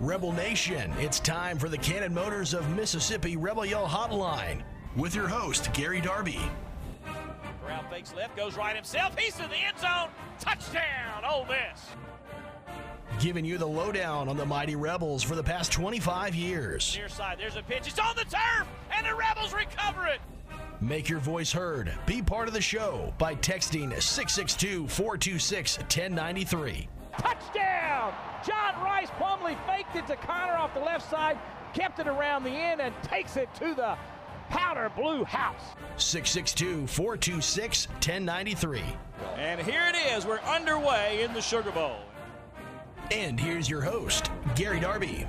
Rebel Nation, it's time for the Cannon Motors of Mississippi Rebel Yell Hotline with your host, Gary Darby. Brown fakes left, goes right himself. He's in the end zone. Touchdown, Ole Miss. Giving you the lowdown on the mighty Rebels for the past 25 years. Near side, there's a pitch. It's on the turf, and the Rebels recover it. Make your voice heard. Be part of the show by texting 662 426 1093. Touchdown! John Rhys Plumlee faked it to Connor off the left side, kept it around the end, and takes it to the powder blue house. 662 426 1093. And here it is. We're underway in the Sugar Bowl. And here's your host, Gary Darby.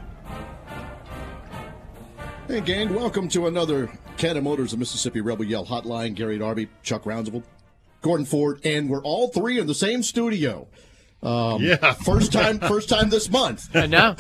Hey, gang, welcome to another Cannon Motors of Mississippi Rebel Yell Hotline. Gary Darby, Chuck Rounsaville, Gordon Ford, and we're all three in the same studio. Um, Yeah. first time, first time this month. I know.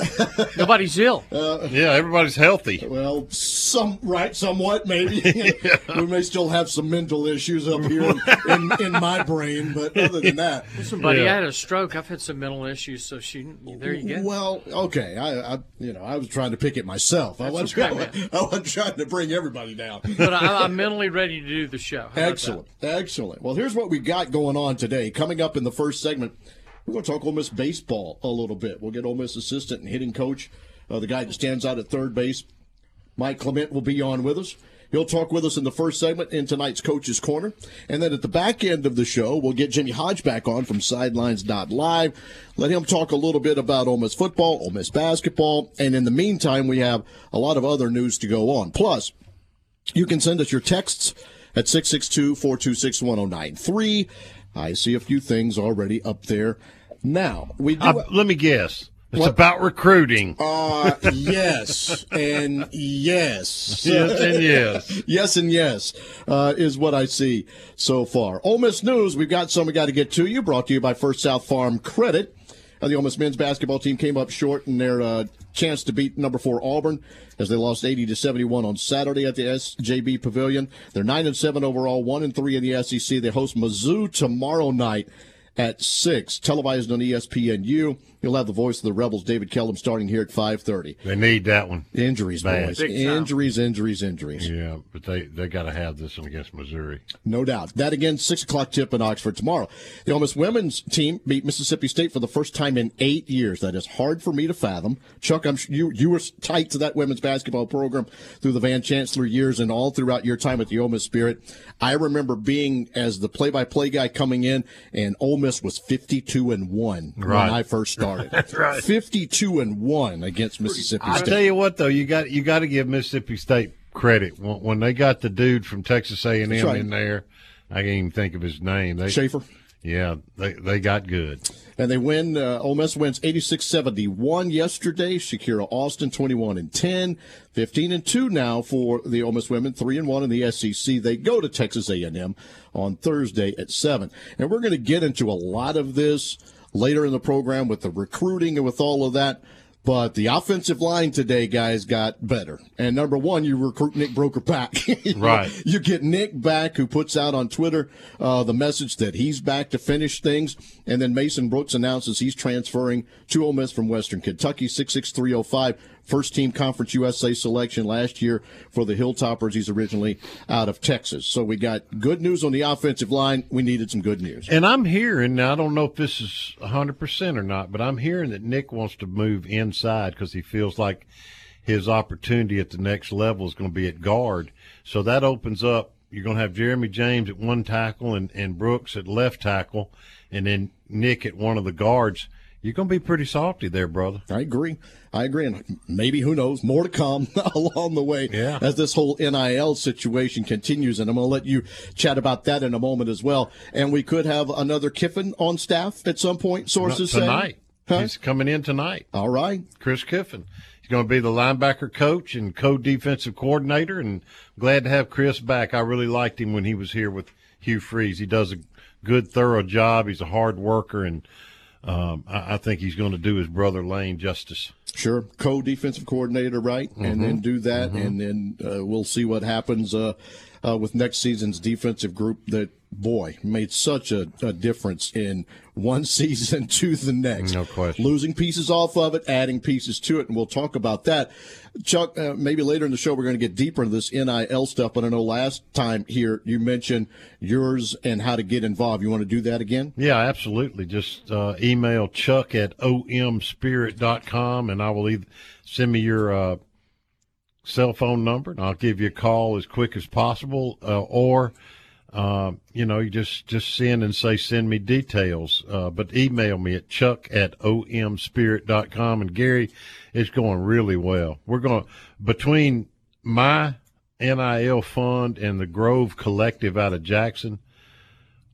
Nobody's ill. Yeah, everybody's healthy. Well, some right, somewhat maybe. we may still have some mental issues up here in, in, in my brain, but other than that, Listen, buddy, Yeah. I had a stroke. I've had some mental issues, so she. There you go. well, okay. I, I, you know, I was trying to pick it myself. I wasn't, okay, man. I wasn't trying to bring everybody down. But I, I'm mentally ready to do the show. How? Excellent, excellent. Well, here's what we got going on today. Coming up in the first segment, we're going to talk Ole Miss baseball a little bit. We'll get Ole Miss assistant and hitting coach, uh, the guy that stands out at third base, Mike Clement, will be on with us. He'll talk with us in the first segment in tonight's Coach's Corner. And then at the back end of the show, we'll get Jimmy Hodge back on from Sidelines.live. Let him talk a little bit about Ole Miss football, Ole Miss basketball. And in the meantime, we have a lot of other news to go on. Plus, you can send us your texts at 662 426 1093. I see a few things already up there. Now, we do. Uh, let me guess. It's What? about recruiting. Uh, yes, and yes. yes and yes. yes and yes uh, is what I see so far. Ole Miss news. We've got some we got to get to you. Brought to you by First South Farm Credit. Uh, the Ole Miss men's basketball team came up short in their uh, chance to beat number four Auburn as they lost 80 to 71 on Saturday at the SJB Pavilion. They're nine and seven overall, one and three in the SEC. They host Mizzou tomorrow night at six, televised on ESPNU. You'll have the voice of the Rebels, David Kellum, starting here at 5:30. They need that one. Injuries, Bad. boys. Injuries, injuries, injuries. Yeah, but they, they got to have this one against Missouri. No doubt. That again, six o'clock tip in Oxford tomorrow. The Ole Miss women's team beat Mississippi State for the first time in eight years. That is hard for me to fathom. Chuck, I'm sure you you were tight to that women's basketball program through the Van Chancellor years and all throughout your time at the Ole Miss Spirit. I remember being as the play-by-play guy coming in, and Ole Miss was 52 and one Right. when I first started. That's right. 52 and one against Mississippi State. I tell you what, though, you got you got to give Mississippi State credit when, when they got the dude from Texas A and M right. in there. I can't even think of his name. They, Schaefer. Yeah, they they got good. And they win. Uh, Ole Miss wins 86-71 yesterday. Shakira Austin 21 and 10, 15 and 2 now for the Ole Miss women, 3 and 1 in the SEC. They go to Texas A&M on Thursday at 7. And we're going to get into a lot of this later in the program with the recruiting and with all of that. But the offensive line today, guys, got better. And number one, you recruit Nick Broeker back. You know, Right. You get Nick back, who puts out on Twitter uh, the message that he's back to finish things. And then Mason Brooks announces he's transferring to Ole Miss from Western Kentucky, 66305. First team Conference USA selection last year for the Hilltoppers. He's originally out of Texas. So we got good news on the offensive line. We needed some good news. And I'm hearing now. I don't know if this is 100 percent or not, but I'm hearing that Nick wants to move inside because he feels like his opportunity at the next level is going to be at guard. So that opens up. You're going to have Jeremy James at one tackle and, and Brooks at left tackle, and then Nick at one of the guards. You're going to be pretty salty there, brother. I agree. I agree. And maybe, who knows, more to come along the way Yeah. as this whole NIL situation continues. And I'm going to let you chat about that in a moment as well. And we could have another Kiffin on staff at some point, sources say. tonight. Huh? He's coming in tonight. All right. Chris Kiffin. He's going to be the linebacker coach and co-defensive coordinator, and glad to have Chris back. I really liked him when he was here with Hugh Freeze. He does a good, thorough job. He's a hard worker, and um, I, I think he's going to do his brother Lane justice. Sure. Co defensive coordinator, right? And then do that. And then uh, we'll see what happens. Uh, uh, with next season's defensive group that, boy, made such a, a, difference in one season to the next. No question. Losing pieces off of it, adding pieces to it, and we'll talk about that. Chuck, uh, maybe later in the show we're going to get deeper into this NIL stuff, but I know last time here you mentioned yours and how to get involved. You want to do that again? Yeah, absolutely. Just uh, email chuck at omspirit.com and I will either send me your uh, cell phone number and I'll give you a call as quick as possible uh, or uh, you know, you just just send and say send me details. Uh, but email me at chuck at omspirit.com. And Gary, it's going really well. We're going between my NIL fund and the Grove Collective out of Jackson.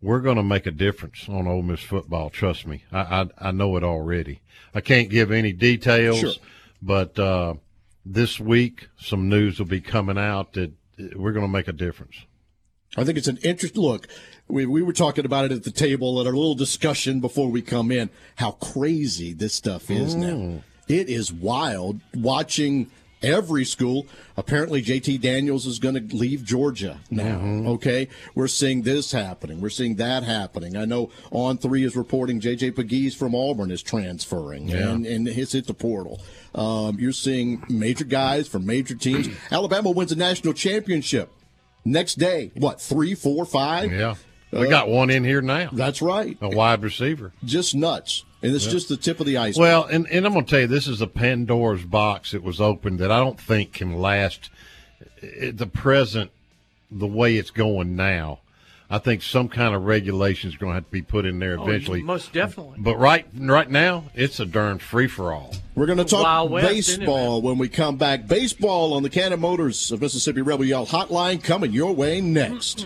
We're going to make a difference on Ole Miss football. Trust me, I I, I know it already. I can't give any details, sure. but uh, this week some news will be coming out that we're going to make a difference. I think it's an interesting look. We, we were talking about it at the table at our little discussion before we come in. How crazy this stuff is now. Mm. It is wild watching every school. Apparently, JT Daniels is going to leave Georgia now. Mm-hmm. Okay, we're seeing this happening. We're seeing that happening. I know On Three is reporting JJ Pegues from Auburn is transferring Yeah. and and has hit the portal. Um, you're seeing major guys from major teams. Alabama wins a national championship. Next day, what three, four, five? Yeah, we uh, got one in here now. That's right. A wide receiver. Just nuts. And it's just the tip of the iceberg. Well, and, and I'm going to tell you, this is a Pandora's box that was opened that I don't think can last eh, the present, the way it's going now. I think some kind of regulation is going to have to be put in there Oh, eventually. most definitely. but right right now, it's a darn free for all. We're going to talk Wild West, baseball when we come back. Baseball on the Cannon Motors of Mississippi Rebel Yell Hotline coming your way next.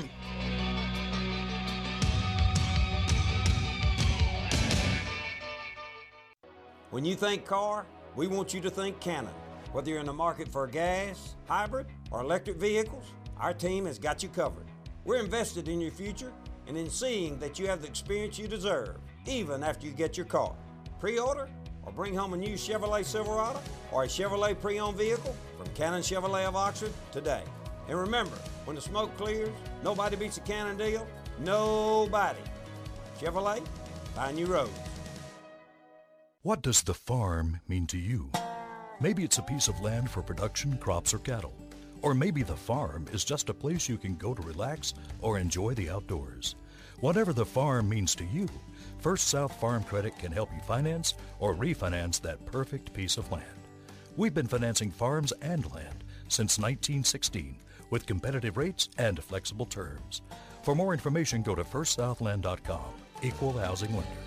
When you think car, we want you to think Cannon. Whether you're in the market for gas, hybrid, or electric vehicles, our team has got you covered. We're invested in your future and in seeing that you have the experience you deserve, even after you get your car. Pre order or bring home a new Chevrolet Silverado or a Chevrolet pre owned vehicle from Cannon Chevrolet of Oxford today. And remember, when the smoke clears, nobody beats a Cannon deal. Nobody. Chevrolet, find new roads. What does the farm mean to you? Maybe it's a piece of land for production, crops, or cattle. Or maybe the farm is just a place you can go to relax or enjoy the outdoors. Whatever the farm means to you, First South Farm Credit can help you finance or refinance that perfect piece of land. We've been financing farms and land since 1916 with competitive rates and flexible terms. For more information, go to firstsouthland.com. Equal housing lender.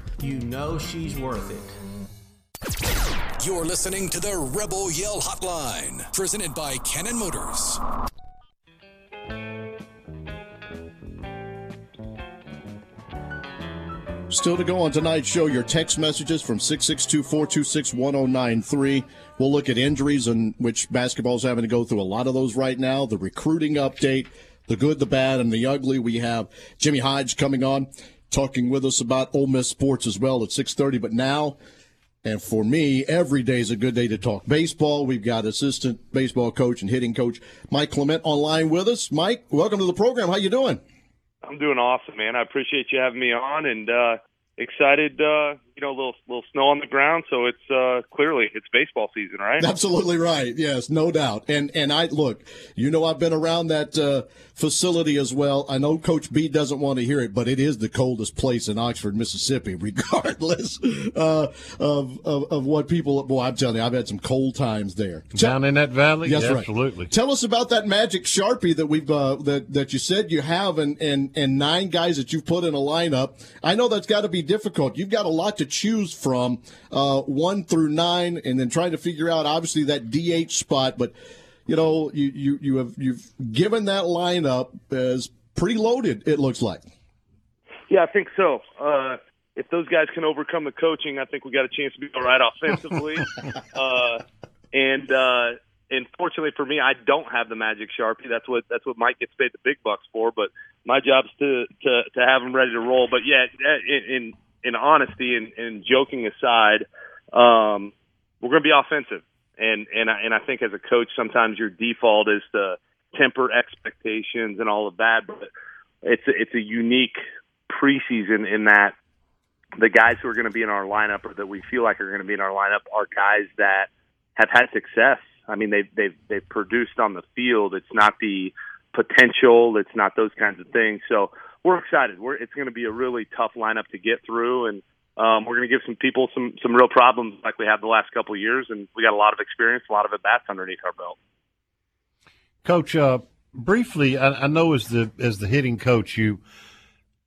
You know she's worth it. You're listening to the Rebel Yell Hotline, presented by Cannon Motors. Still to go on tonight's show, your text messages from 662 426 1093. We'll look at injuries in which basketball's having to go through a lot of those right now, the recruiting update, the good, the bad, and the ugly. We have Jimmy Hodge coming on, talking with us about Ole Miss sports as well at 630. But now, and for me, every day is a good day to talk baseball. We've got assistant baseball coach and hitting coach Mike Clement online with us. Mike, welcome to the program. How you doing? I'm doing awesome, man. I appreciate you having me on, and uh, excited uh, you know, a little little snow on the ground, so it's uh, clearly it's baseball season, right? Absolutely right. Yes, no doubt. And and I look, you know, I've been around that uh, facility as well. I know Coach B doesn't want to hear it, but it is the coldest place in Oxford, Mississippi, regardless uh, of, of, of what people. Boy, I'm telling you, I've had some cold times there. Down in that valley, yes, yeah, right. absolutely. Tell us about that magic sharpie that we've uh, that that you said you have, and and and nine guys that you've put in a lineup. I know that's got to be difficult. You've got a lot to choose from, uh, one through nine, and then trying to figure out obviously that DH spot, but you know, you, you, you have you've given that lineup as pretty loaded. It looks like. Yeah, I think so. Uh, if those guys can overcome the coaching, I think we got a chance to be all right offensively. uh, and uh, and fortunately for me, I don't have the magic sharpie. That's what that's what Mike gets paid the big bucks for. But my job's to to to have them ready to roll. But yeah, in in, in honesty and, and joking aside, um, we're going to be offensive and and I, and I think as a coach, sometimes your default is to temper expectations and all of that. But it's a, it's a unique preseason in that the guys who are going to be in our lineup or that we feel like are going to be in our lineup are guys that have had success. I mean, they've they've they've produced on the field. It's not the potential. It's not those kinds of things. So we're excited. We're it's going to be a really tough lineup to get through and um, we're going to give some people some some real problems like we have the last couple of years, and we got a lot of experience, a lot of at bats underneath our belt. Coach, uh, briefly, I, I, know as the as the hitting coach, you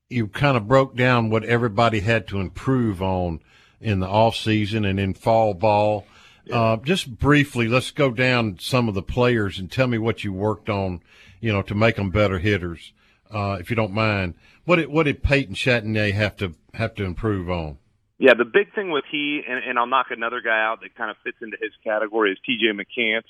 you kind of broke down what everybody had to improve on in the off season and in fall ball. Yeah. Uh, just briefly, let's go down some of the players and tell me what you worked on, you know, to make them better hitters, uh, if you don't mind. What did what did Peyton Chatagnier have to have to improve on? Yeah, the big thing with he and, and I'll knock another guy out that kind of fits into his category is T.J. McCants,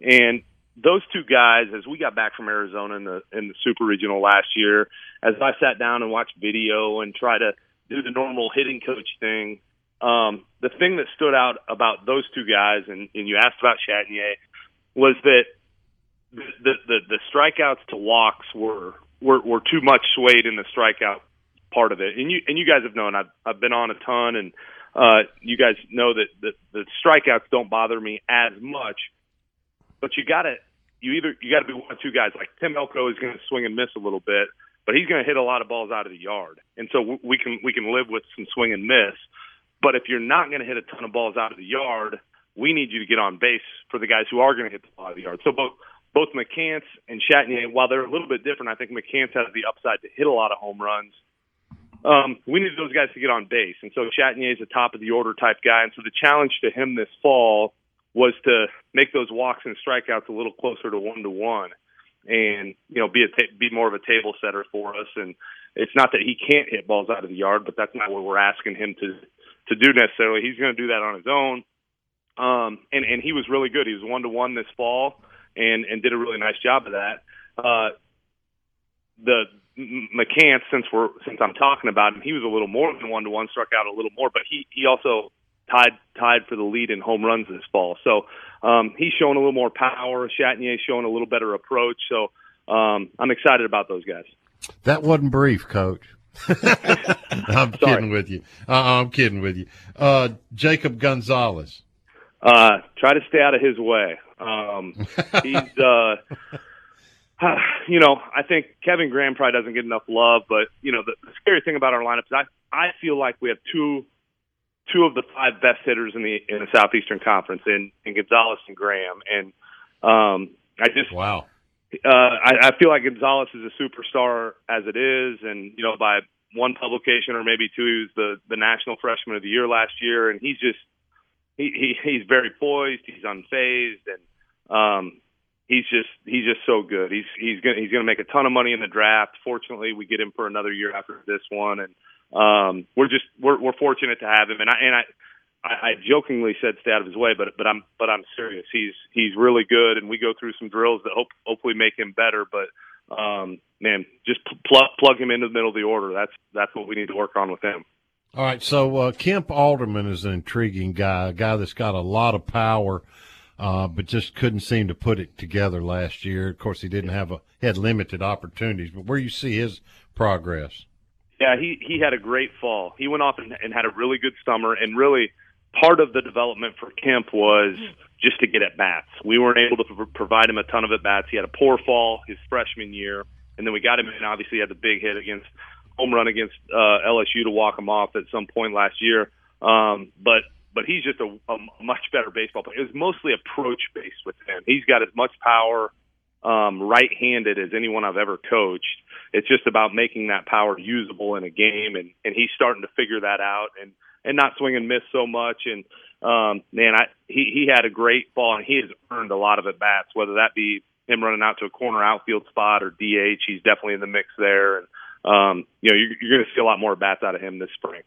and those two guys. As we got back from Arizona in the in the Super Regional last year, as I sat down and watched video and try to do the normal hitting coach thing, um, the thing that stood out about those two guys, and, and you asked about Chatagnier, was that the the the strikeouts to walks were were, were too much swayed in the strikeout part of it. And you and you guys have known I've I've been on a ton, and uh, you guys know that the, the strikeouts don't bother me as much. But you got to you either you got to be one of two guys. Like Tim Elko is going to swing and miss a little bit, but he's going to hit a lot of balls out of the yard, and so we can we can live with some swing and miss. But if you're not going to hit a ton of balls out of the yard, we need you to get on base for the guys who are going to hit the ball out of the yard. So both both McCants and Chatagnier, while they're a little bit different, I think McCants has the upside to hit a lot of home runs. Um, we need those guys to get on base, and so Chatagnier is a top of the order type guy. And so the challenge to him this fall was to make those walks and strikeouts a little closer to one to one, and you know be a ta- be more of a table setter for us. And it's not that he can't hit balls out of the yard, but that's not what we're asking him to to do necessarily. He's going to do that on his own. Um, and and he was really good. He was one to one this fall and and did a really nice job of that. Uh, the McCants, since we're since I'm talking about him, he was a little more than one to one, struck out a little more, but he he also tied tied for the lead in home runs this fall. So um, he's showing a little more power. Chatagnier showing a little better approach. So um, I'm excited about those guys. That wasn't brief, Coach. I'm kidding with you. Uh, I'm kidding with you. Uh, Jacob Gonzalez. Uh, try to stay out of his way. Um, he's, uh, you know, I think Kevin Graham probably doesn't get enough love, but you know, the, the scary thing about our lineup is I, I feel like we have two, two of the five best hitters in the in the Southeastern Conference, in, in Gonzalez and Graham, and um, I just wow. Uh, I, I feel like Gonzalez is a superstar as it is, and you know, by one publication or maybe two, he was the the National Freshman of the Year last year, and he's just he, he he's very poised, he's unfazed, and um, he's just he's just so good. He's he's gonna he's gonna make a ton of money in the draft. Fortunately, we get him for another year after this one, and um, we're just we're we're fortunate to have him. And I and I. I, I jokingly said stay out of his way, but but I'm but I'm serious. He's he's really good, and we go through some drills that hope hopefully make him better. But um, man, just plug plug him into the middle of the order. That's that's what we need to work on with him. All right, so uh, Kemp Alderman is an intriguing guy, a guy that's got a lot of power uh, but just couldn't seem to put it together last year. Of course, he didn't have a had limited opportunities. But where you see his progress? Yeah, he he had a great fall. He went off and, and had a really good summer, and really part of the development for Kemp was just to get at bats. We weren't able to provide him a ton of at bats. He had a poor fall his freshman year, and then we got him in. Obviously, he had the big hit against home run against uh, LSU to walk him off at some point last year. Um, but but he's just a, a much better baseball player. It was mostly approach based with him. He's got as much power um, right-handed as anyone I've ever coached. It's just about making that power usable in a game, and and he's starting to figure that out and and not swing and miss so much. And um, man, I he he had a great ball, and he has earned a lot of at bats, whether that be him running out to a corner outfield spot or DH. He's definitely in the mix there, and um, you know you're, you're going to see a lot more bats out of him this spring.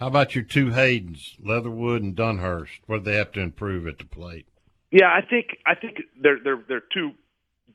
How about your two Haydens, Leatherwood and Dunhurst? What do they have to improve at the plate? Yeah, I think I think they're they're they're two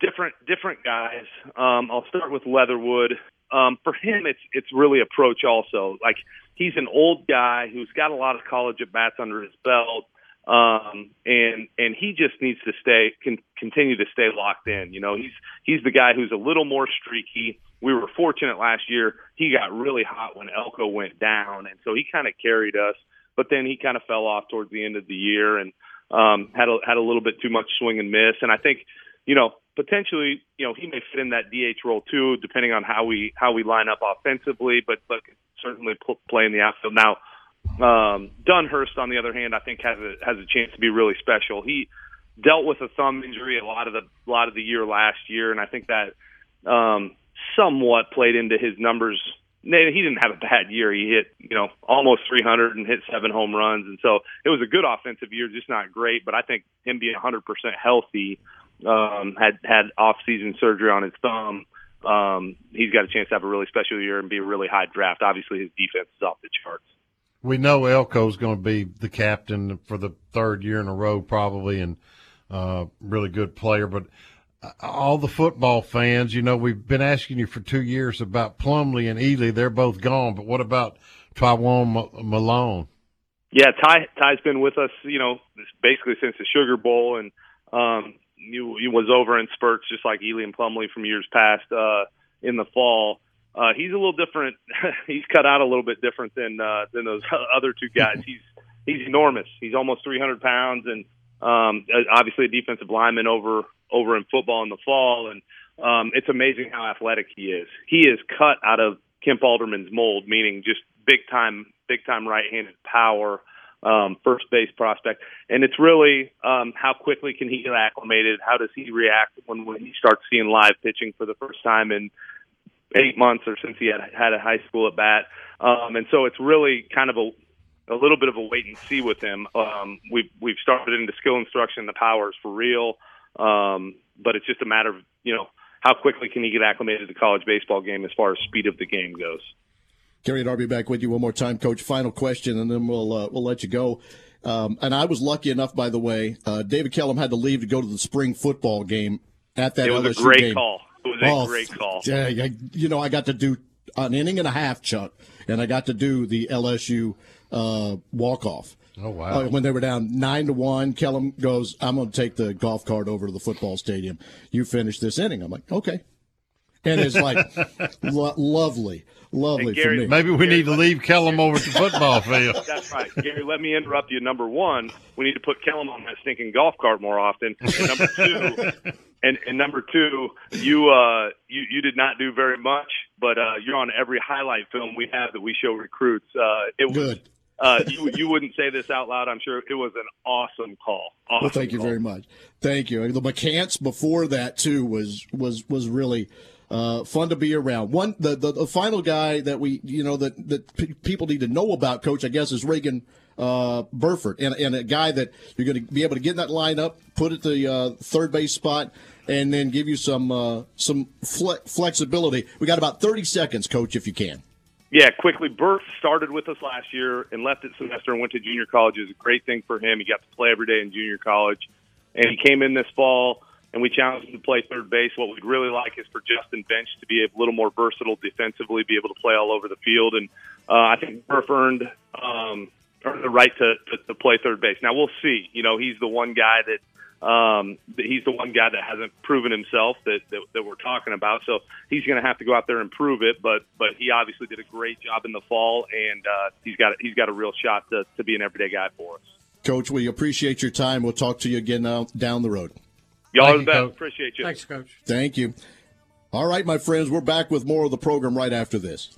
different different guys. Um, I'll start with Leatherwood. Um, for him, it's it's really approach also. Like he's an old guy who's got a lot of college at bats under his belt, um, and and he just needs to stay can continue to stay locked in. You know, he's he's the guy who's a little more streaky. We were fortunate last year; he got really hot when Elko went down, and so he kind of carried us. But then he kind of fell off towards the end of the year and um, had a, had a little bit too much swing and miss. And I think, you know, potentially, you know, he may fit in that DH role too, depending on how we how we line up offensively. But but certainly play in the outfield now. Um, Dunhurst, on the other hand, I think has a has a chance to be really special. He dealt with a thumb injury a lot of the lot of the year last year, and I think that um, somewhat played into his numbers. He didn't have a bad year. He hit, you know, almost 300 and hit seven home runs, and so it was a good offensive year, just not great. But I think him being 100% healthy um, had had off season surgery on his thumb. Um, he's got a chance to have a really special year and be a really high draft. Obviously, his defense is off the charts. We know Elko's going to be the captain for the third year in a row, probably, and uh, really good player. But uh, all the football fans, you know, we've been asking you for two years about Plumlee and Ealy. They're both gone, but what about Tywone Malone? Yeah, Ty Ty's been with us, you know, basically since the Sugar Bowl, and um, he, he was over in spurts, just like Ealy and Plumlee from years past uh, in the fall. Uh, he's a little different. he's cut out a little bit different than uh, than those other two guys. he's he's enormous. He's almost 300 pounds, and um, obviously a defensive lineman over over in football in the fall. And um, it's amazing how athletic he is. He is cut out of Kemp Alderman's mold, meaning just big time, big time right-handed power um, first base prospect. And it's really um, how quickly can he get acclimated? How does he react when, when he starts seeing live pitching for the first time in eight months or since he had had a high school at bat? Um, and so it's really kind of a a little bit of a wait and see with him. Um, we've we've started into skill instruction. The power is for real, um, but it's just a matter of you know how quickly can he get acclimated to the college baseball game as far as speed of the game goes. Gary and Darby back with you one more time, Coach. Final question, and then we'll uh, we'll let you go. Um, and I was lucky enough, by the way. Uh, David Kellum had to leave to go to the spring football game at that. It was LSU a great game. call. It was oh, a great call. Yeah, you know, I got to do an inning and a half, Chuck, and I got to do the LSU uh, walk off. Oh wow! Uh, when they were down nine to one, Kellum goes, "I'm going to take the golf cart over to the football stadium. You finish this inning." I'm like, "Okay." And it's like lo- lovely, lovely Gary, for me. Maybe we need to leave Kellum over to the football field. That's right, Gary. Let me interrupt you. Number one, we need to put Kellum on that stinking golf cart more often. And number two, and, and number two, you uh you you did not do very much, but uh you're on every highlight film we have that we show recruits. Uh, it was. Good. Uh, you you wouldn't say this out loud. I'm sure it was an awesome call. Awesome well, thank you call. very much. Thank you. The McCants before that too was was was really uh, fun to be around. One the, the, the final guy that we you know that that p- people need to know about, Coach, I guess, is Reagan uh, Burford, and and a guy that you're going to be able to get in that lineup, put at the uh, third base spot. And then give you some uh, some fle- flexibility. We got about thirty seconds, Coach, if you can. Yeah, quickly. Burt started with us last year and left at semester and went to junior college. It was a great thing for him. He got to play every day in junior college, and he came in this fall and we challenged him to play third base. What we'd really like is for Justin Bench to be a little more versatile defensively, be able to play all over the field, and uh, I think Burf earned um, earned the right to, to to play third base. Now we'll see. You know, he's the one guy that Um, he's the one guy that hasn't proven himself that, that, that we're talking about. So he's going to have to go out there and prove it. But but he obviously did a great job in the fall, and uh, he's got he's got a real shot to, to be an everyday guy for us. Coach, we appreciate your time. We'll talk to you again uh, down the road. Y'all are the best. Appreciate you. Thanks, Coach. Thank you. All right, my friends, we're back with more of the program right after this.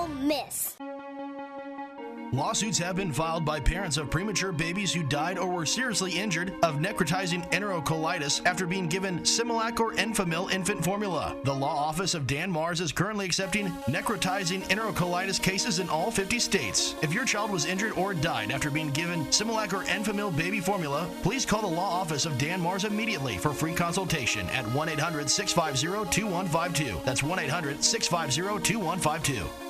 Ole Miss. Lawsuits have been filed by parents of premature babies who died or were seriously injured of necrotizing enterocolitis after being given Similac or Enfamil infant formula. The law office of Dan Mars is currently accepting necrotizing enterocolitis cases in all 50 states. If your child was injured or died after being given Similac or Enfamil baby formula, please call the law office of Dan Mars immediately for free consultation at 1 800 650 2152. That's 1 800 650 2152.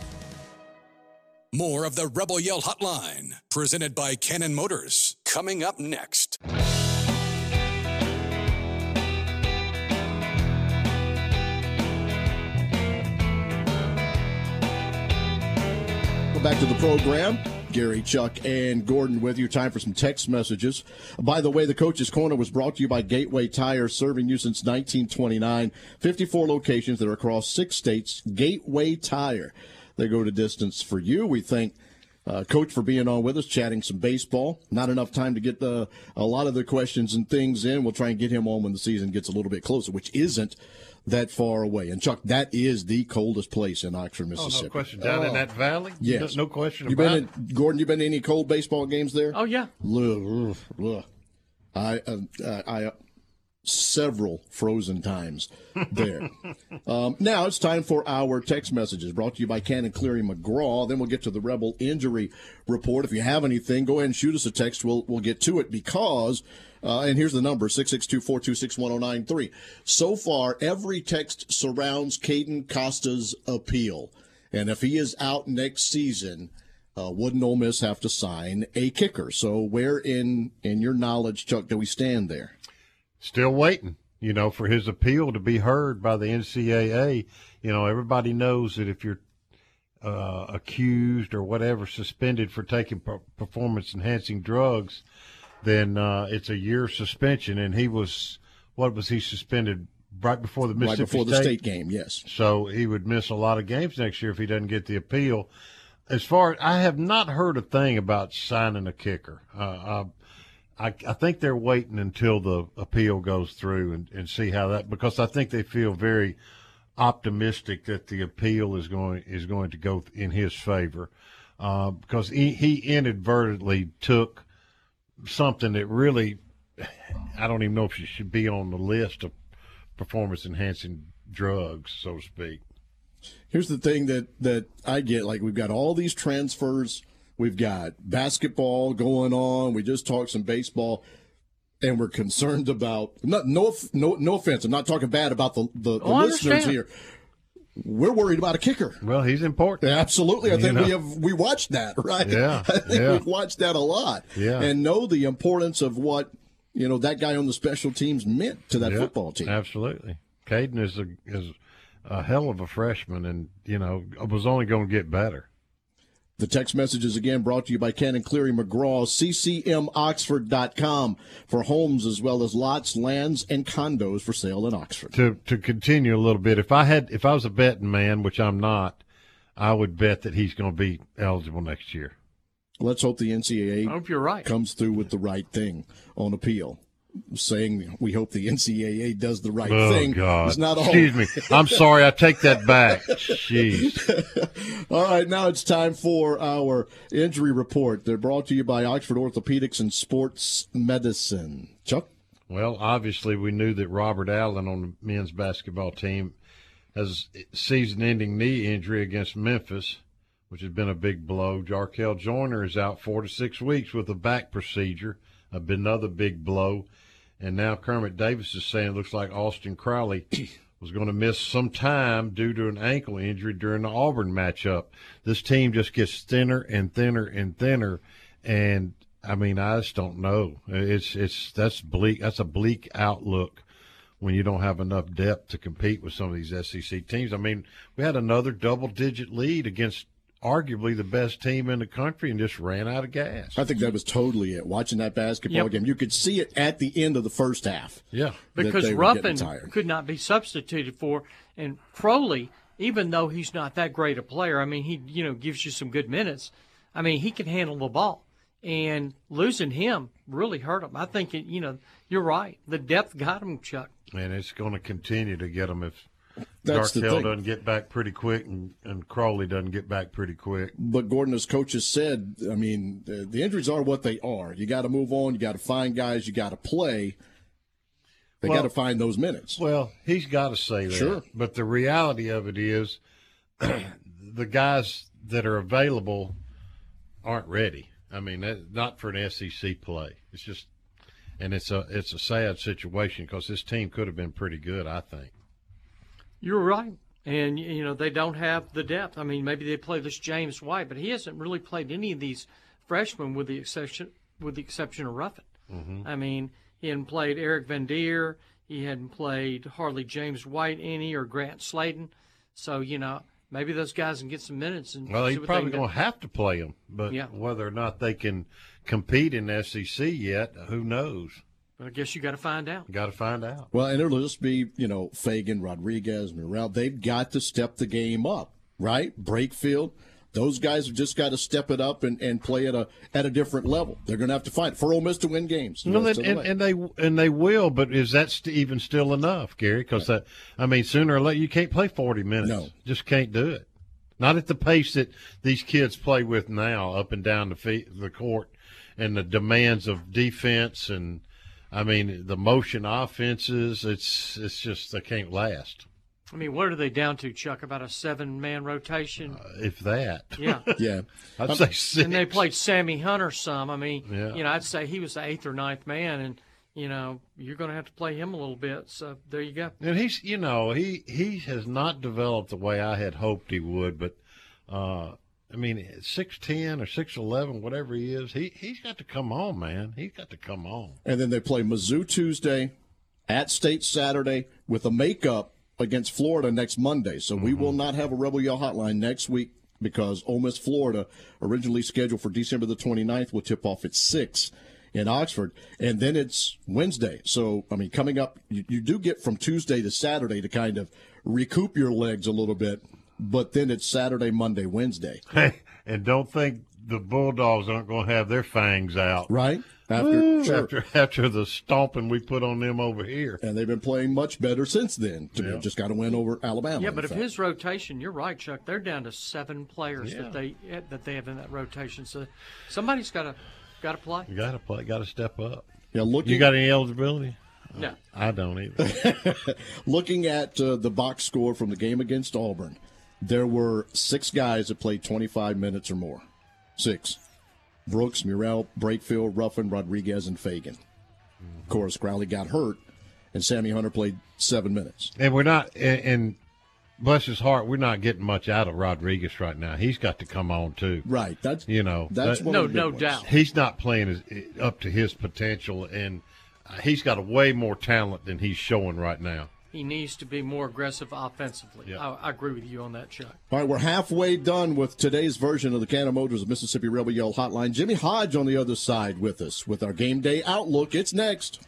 More of the Rebel Yell Hotline, presented by Cannon Motors, coming up next. Back to the program. Gary, Chuck, and Gordon with you. Time for some text messages. By the way, the Coach's Corner was brought to you by Gateway Tire, serving you since 1929. 54 locations that are across six states. Gateway Tire. They go to distance for you. We thank uh, Coach for being on with us, chatting some baseball. Not enough time to get the, a lot of the questions and things in. We'll try and get him on when the season gets a little bit closer, which isn't that far away. And Chuck, that is the coldest place in Oxford, Mississippi. Oh, no question. Down in that valley? Yes. No, no question you about been it. in, Gordon, you been to any cold baseball games there? Oh yeah. Ugh, ugh, ugh. I, uh, I, uh, several frozen times there. um, now it's time for our text messages brought to you by Cannon Cleary McGraw. Then we'll get to the Rebel injury report. If you have anything, go ahead and shoot us a text. We'll we'll get to it because. Uh, and here's the number 662-426-1093. So far, every text surrounds Caden Costa's appeal. And if he is out next season, uh, wouldn't Ole Miss have to sign a kicker? So where in in your knowledge, Chuck, do we stand there? Still waiting, you know, for his appeal to be heard by the NCAA. You know, everybody knows that if you're uh, accused or whatever, suspended for taking per- performance enhancing drugs, then uh, it's a year suspension. And he was, what was he suspended right before the Mississippi right before the State? state game, yes. So he would miss a lot of games next year if he doesn't get the appeal. As far I have not heard a thing about signing a kicker. Uh, I, I, think they're waiting until the appeal goes through and, and see how that because I think they feel very optimistic that the appeal is going is going to go in his favor uh, because he, he inadvertently took something that really I don't even know if it should be on the list of performance enhancing drugs, so to speak. Here's the thing that that I get: like we've got all these transfers, we've got basketball going on, we just talked some baseball, and we're concerned about not no no no offense. I'm not talking bad about the the, the Oh, listeners here. we're worried about a kicker. Well, he's important. Absolutely. I You think know? we have we watched that, right? Yeah, I think yeah. we've watched that a lot. Yeah. And know the importance of what, you know, that guy on the special teams meant to that Yeah, football team. Absolutely. Caden is a is a hell of a freshman, and you know was only going to get better. The text message is again brought to you by Cannon Cleary McGraw, ccmoxford.com for homes as well as lots, lands, and condos for sale in Oxford. To to continue a little bit, if I had if I was a betting man, which I'm not, I would bet that he's going to be eligible next year. Let's hope the NCAA I hope you're right. comes through with the right thing on appeal. Saying we hope the NCAA does the right oh thing. God! It's not all. Excuse me. I'm sorry. I take that back. Jeez. All right, now it's time for our injury report. They're brought to you by Oxford Orthopedics and Sports Medicine. Chuck? Well, obviously, we knew that Robert Allen on the men's basketball team has season-ending knee injury against Memphis, which has been a big blow. Jarkel Joyner is out four to six weeks with a back procedure, another big blow. And now Kermit Davis is saying it looks like Austin Crowley was going to miss some time due to an ankle injury during the Auburn matchup. This team just gets thinner and thinner and thinner, and I mean, I just don't know. It's it's that's bleak. That's a bleak outlook when you don't have enough depth to compete with some of these SEC teams. I mean, we had another double-digit lead against arguably the best team in the country and just ran out of gas. I think that was totally it. Watching that basketball Yep. game, you could see it at the end of the first half. Yeah. because they were getting Ruffin could not be substituted for, and Crowley, even though he's not that great a player, I mean, he you know gives you some good minutes. I mean, he can handle the ball, and losing him really hurt him. I think it, you know you're right. The depth got him, Chuck. And it's going to continue to get them if That's the thing. doesn't get back pretty quick and, and Crowley doesn't get back pretty quick. But Gordon, as coaches said, I mean, the, the injuries are what they are. You got to move on. You got to find guys. You got to play. They Well- got to find those minutes. Well, he's got to say that. Sure. But the reality of it is the guys that are available aren't ready. I mean, that, not for an SEC play. It's just, and it's a it's a sad situation because this team could have been pretty good. I think. You're right. And you know they don't have the depth. I mean, maybe they play this James White, but he hasn't really played any of these freshmen, with the exception with the exception of Ruffin. Mhm. I mean, he hadn't played Eric Van Deer. He hadn't played hardly James White any or Grant Slayton. So you know maybe those guys can get some minutes and Well, he's probably going to have to play them, but Yeah. whether or not they can compete in SEC yet, who knows? But I guess you got to find out. Got to find out. Well, and it'll just be, you know, Fagan, Rodriguez, Murrell. They've got to step the game up, right? Brakefield. Those guys have just got to step it up and, and play at a at a different level. They're going to have to fight for Ole Miss to win games. No, rest and, the and, they and they will, but is that st- even still enough, Gary? Because that, I mean, sooner or later you can't play forty minutes. No. just can't do it. Not at the pace that these kids play with now, up and down the feet, the court, and the demands of defense, and I mean the motion offenses. It's it's just they can't last. I mean, what are they down to, Chuck? About a seven-man rotation. If that, Yeah. yeah, I'd say six. And they played Sammy Hunter some. I mean, Yeah. you know, I'd say he was the eighth or ninth man, and you know, you're going to have to play him a little bit. So there you go. And he's, you know, he he has not developed the way I had hoped he would. But uh, I mean, six ten or six eleven, whatever he is, he he's got to come on, man. He's got to come on. And then they play Mizzou Tuesday, at State Saturday, with a makeup against Florida next Monday. So we mm-hmm. will not have a Rebel Yell hotline next week because Ole Miss Florida, originally scheduled for December the 29th, will tip off at 6 in Oxford. And then it's Wednesday. So, I mean, coming up, you, you do get from Tuesday to Saturday to kind of recoup your legs a little bit. But then it's Saturday, Monday, Wednesday. Hey, and don't think the Bulldogs aren't going to have their fangs out, right? After Woo, sure. after after the stomping we put on them over here. And they've been playing much better since then. To Yeah. Just got to win over Alabama. yeah, but if fact. his rotation, you're right, Chuck. They're down to seven players Yeah. that they that they have in that rotation. So somebody's got to got to play. You got to play, got to step up. Yeah, looking You got any eligibility? No. I don't either. Looking at uh, the box score from the game against Auburn, there were six guys that played 25 minutes or more. Six. Brooks, Murrell, Brakefield, Ruffin, Rodriguez, and Fagan. Of course, Crowley got hurt, and Sammy Hunter played seven minutes. and we're not and, and bless his heart, we're not getting much out of Rodriguez right now. He's got to come on too. Right. That's you know that's that- No, of the big no ones. doubt. he's not playing as, up to his potential, and he's got a way more talent than he's showing right now. He needs to be more aggressive offensively. I, I agree with you on that, Chuck. All right, we're halfway done with today's version of the Cannon Motors of Mississippi Rebel Yell Hotline. Jimmy Hodge on the other side with us with our game day outlook. It's next.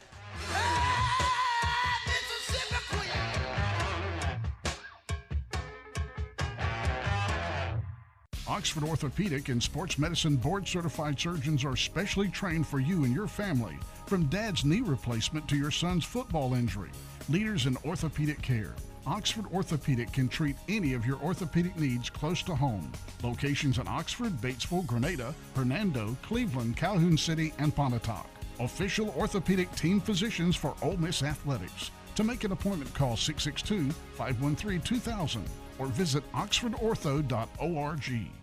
Oxford Orthopedic and Sports Medicine board certified surgeons are specially trained for you and your family, from dad's knee replacement to your son's football injury. Leaders in orthopedic care. Oxford Orthopedic can treat any of your orthopedic needs close to home. Locations in Oxford, Batesville, Grenada, Hernando, Cleveland, Calhoun City, and Pontotoc. Official orthopedic team physicians for Ole Miss Athletics. To make an appointment, call 662 513 2000 or visit oxfordortho.org.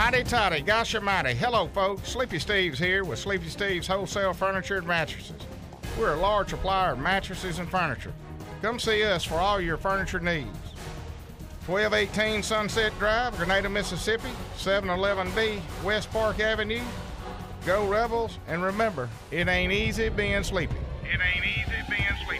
Howdy toddy, gosh almighty. Hello, folks. Sleepy Steve's here with Sleepy Steve's Wholesale Furniture and Mattresses. We're a large supplier of mattresses and furniture. Come see us for all your furniture needs. 1218 Sunset Drive, Grenada, Mississippi, 711B, West Park Avenue. Go Rebels, and remember, it ain't easy being sleepy. It ain't easy being sleepy.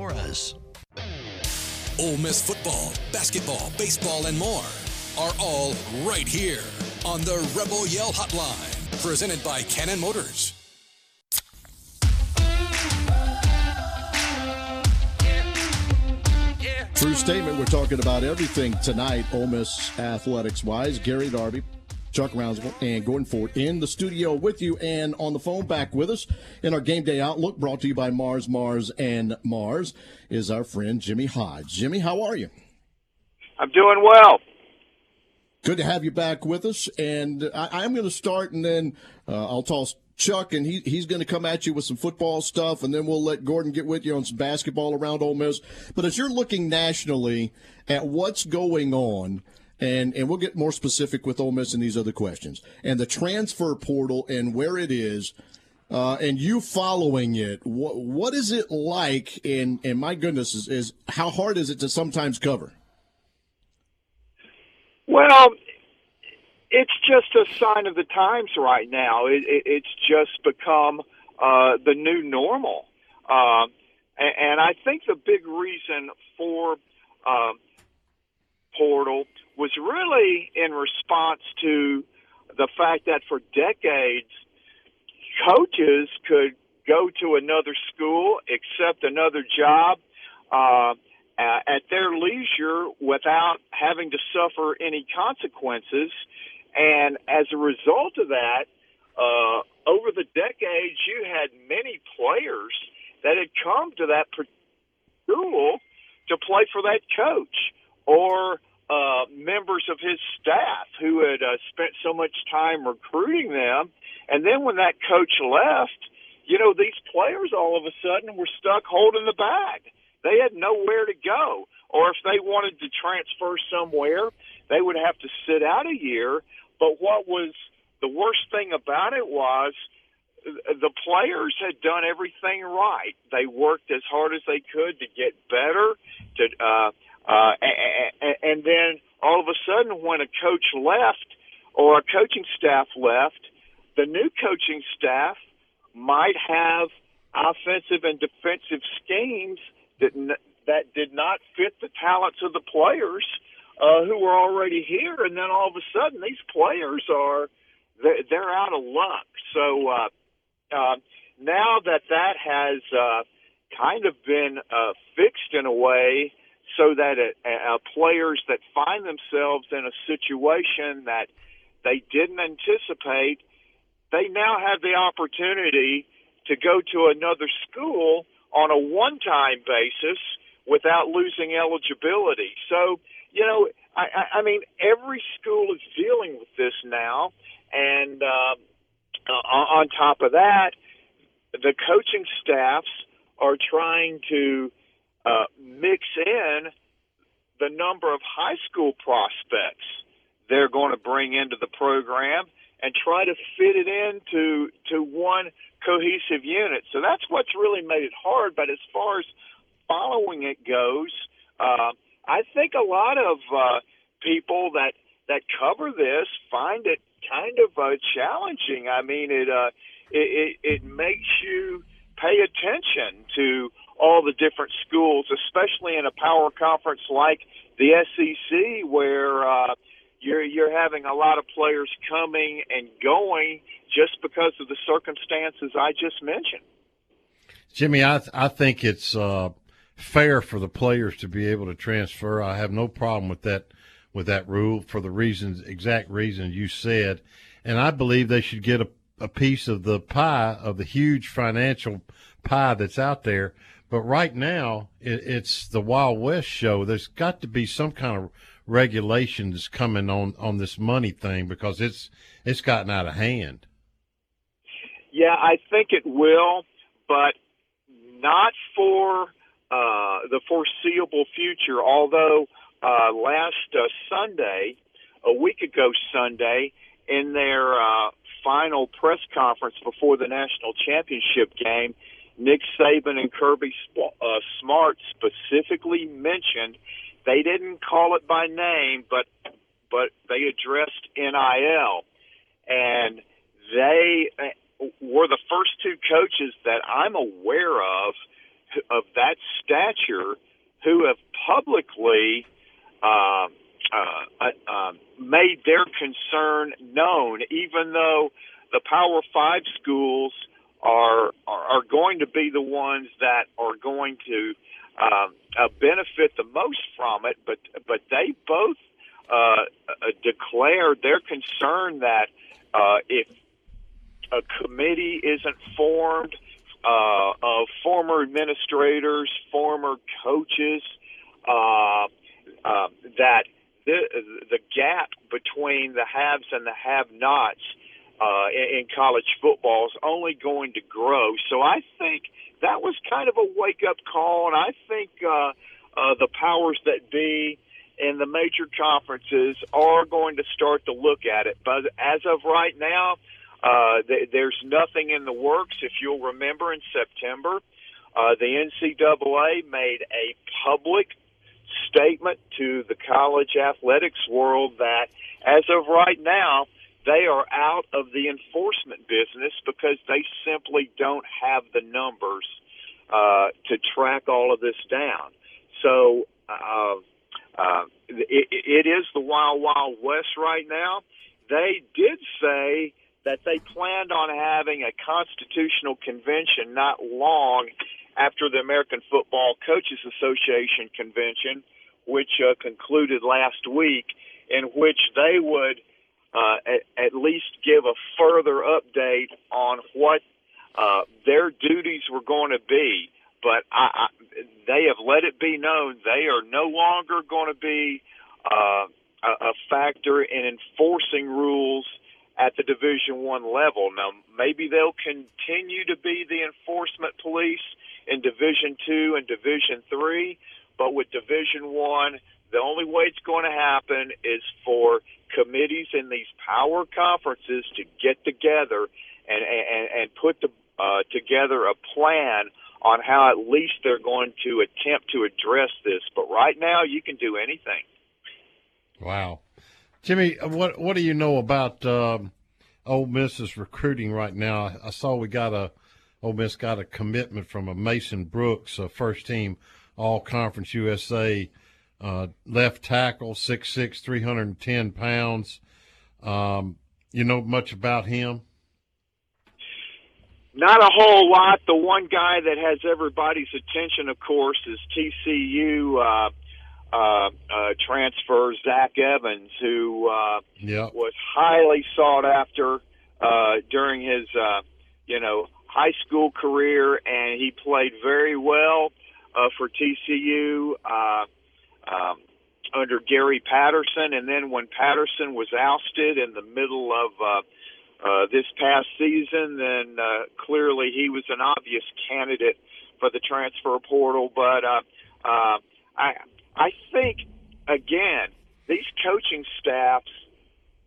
Lenora's. Ole Miss football, basketball, baseball, and more are all right here on the Rebel Yell Hotline, presented by Cannon Motors. True statement. We're talking about everything tonight, Ole Miss athletics wise. Gary Darby, Chuck Rounsaville, and Gordon Ford in the studio with you and on the phone back with us in our game day outlook brought to you by Mars, Mars, and Mars is our friend Jimmy Hodge. Jimmy, how are you? I'm doing well. Good to have you back with us. And I, I'm going to start, and then uh, I'll toss Chuck, and he, he's going to come at you with some football stuff, and then we'll let Gordon get with you on some basketball around Ole Miss. But as you're looking nationally at what's going on, and, and we'll get more specific with Ole Miss and these other questions, and the transfer portal and where it is, uh, and you following it, what, what is it like? And, and my goodness, is, is how hard is it to sometimes cover? Well, it's just a sign of the times right now. It, it, it's just become uh, the new normal, uh, and, and I think the big reason for uh, portal was really in response to the fact that for decades coaches could go to another school, accept another job. Uh, at their leisure without having to suffer any consequences. And as a result of that, uh, over the decades, you had many players that had come to that school to play for that coach or of his staff who had uh, spent so much time recruiting them. And then when that coach left, you know, these players all of a sudden were stuck holding the bag. They had nowhere to go. Or if they wanted to transfer somewhere, they would have to sit out a year. But what was the worst thing about it was the players had done everything right. They worked as hard as they could to get better. To uh, uh, and, and then all of a sudden, when a coach left or a coaching staff left, the new coaching staff might have offensive and defensive schemes that that did not fit the talents of the players uh, who were already here, and then all of a sudden these players are they're, they're out of luck. So uh, uh, now that that has uh, kind of been uh, fixed in a way, so that it, uh, players that find themselves in a situation that they didn't anticipate, they now have the opportunity to go to another school on a one-time basis without losing eligibility. So, you know, I, I mean, every school is dealing with this now, and uh, uh, on top of that, the coaching staffs are trying to uh, mix in the number of high school prospects they're going to bring into the program and try to fit it into to one cohesive unit. So that's what's really made it hard. But as far as following it goes, uh, I think a lot of uh, people that that cover this find it kind of uh, challenging. I mean, it, uh, it it it makes you pay attention to all the different schools, especially in a power conference like the SEC, where uh, you're you're having a lot of players coming and going just because of the circumstances I just mentioned. Jimmy, I th- I think it's uh, fair for the players to be able to transfer. I have no problem with that with that rule for the reasons exact reasons you said, and I believe they should get a, a piece of the pie of the huge financial pie that's out there. But right now, it, it's the Wild West show. There's got to be some kind of regulations coming on on this money thing because it's it's gotten out of hand. Yeah, I think it will, but not for uh, the foreseeable future. Although uh, last uh, Sunday, a week ago Sunday, in their uh, final press conference before the national championship game, Nick Saban and Kirby uh, Smart specifically mentioned they didn't call it by name, but but they addressed NIL, and they uh, were the first two coaches that I'm aware of of that stature who have publicly uh, uh, uh, um, made their concern known, even though the Power Five schools are are, going to be the ones that are going to um, uh, benefit the most from it. But but they both uh, uh, declared their concern that uh, if a committee isn't formed uh, of former administrators, former coaches, uh, uh, that the, the gap between the haves and the have-nots uh, in, in college football is only going to grow. So I think that was kind of a wake-up call, and I think uh, uh, the powers that be in the major conferences are going to start to look at it. But as of right now, uh, th- there's nothing in the works. If you'll remember, in September, uh, the NCAA made a public statement to the college athletics world that as of right now, they are out of the enforcement business because they simply don't have the numbers uh, to track all of this down. So uh, uh, it, it is the wild, wild west right now. They did say that they planned on having a constitutional convention not long after the American Football Coaches Association convention, which uh, concluded last week, in which they would uh, at, at least give a further update on what uh, their duties were going to be. But I, I, they have let it be known they are no longer going to be uh, a, a factor in enforcing rules at the Division One level. Now, maybe they'll continue to be the enforcement police in Division Two and Division Three, but with Division One, the only way it's going to happen is for committees in these power conferences to get together and and, and put the, uh, together a plan on how at least they're going to attempt to address this. But right now, you can do anything. Wow. Jimmy, what what do you know about um, Ole Miss's recruiting right now? I saw we got a Ole Miss got a commitment from a Mason Brooks, a first team All Conference USA uh, left tackle, 6'6", 310 pounds. Um, you know much about him? Not a whole lot. The one guy that has everybody's attention, of course, is TCU uh, uh, uh, transfer Zach Evans, who uh, yep. was highly sought after uh, during his, uh, you know, high school career, and he played very well uh, for TCU uh, um, under Gary Patterson. And then when Patterson was ousted in the middle of uh, uh, this past season, then uh, clearly he was an obvious candidate for the transfer portal. But uh, uh, I I think again these coaching staffs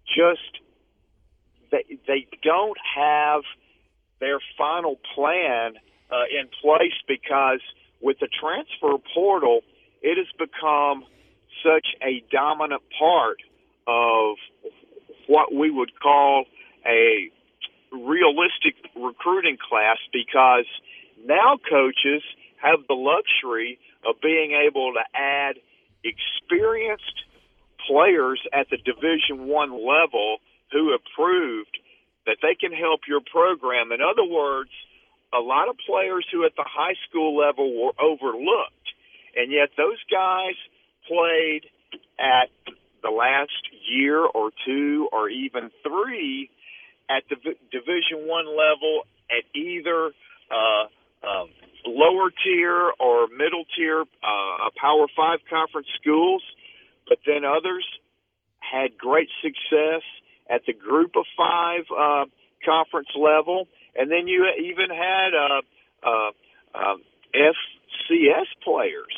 just they they don't have their final plan uh, in place because with the transfer portal, it has become such a dominant part of what we would call a realistic recruiting class because now coaches have the luxury of being able to add experienced players at the division one level who have proved that they can help your program. In other words a lot of players who at the high school level were overlooked and yet those guys played at the last year or two or even three at the Division One level at either uh, um, lower tier or middle tier, uh, Power Five conference schools, but then others had great success at the Group of Five uh, conference level, and then you even had uh, uh, uh, FCS players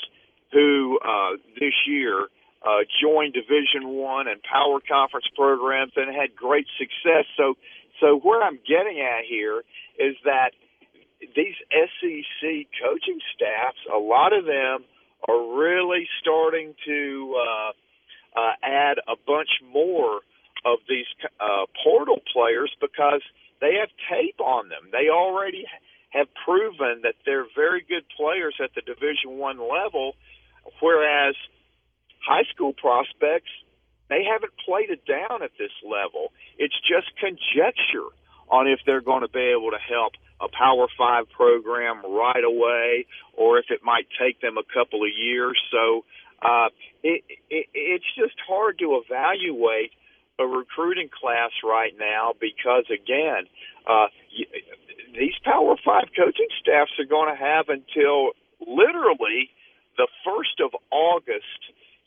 who uh, this year uh, joined Division One and Power Conference programs and had great success. So, so where I'm getting at here is that these SEC coaching staffs, a lot of them are really starting to uh, uh, add a bunch more of these uh, portal players because they have tape on them. They already have proven that they're very good players at the Division One level, whereas high school prospects, they haven't played it down at this level. It's just conjecture on if they're going to be able to help a Power Five program right away, or if it might take them a couple of years. So uh, it, it, it's just hard to evaluate a recruiting class right now because, again, uh, these Power Five coaching staffs are going to have until literally the first of August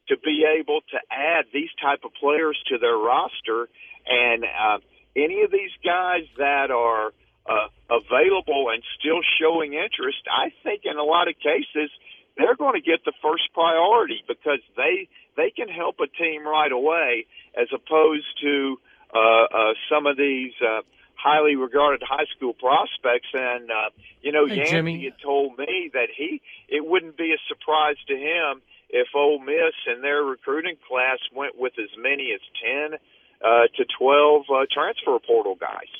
to be able to add these type of players to their roster. And uh, any of these guys that are uh, available and still showing interest, I think in a lot of cases they're going to get the first priority because they they can help a team right away as opposed to uh, uh, some of these uh, highly regarded high school prospects. And uh, you know, hey, Yancey Jimmy. had told me that he it wouldn't be a surprise to him if Ole Miss and their recruiting class went with as many as 10 uh, to 12 uh, transfer portal guys.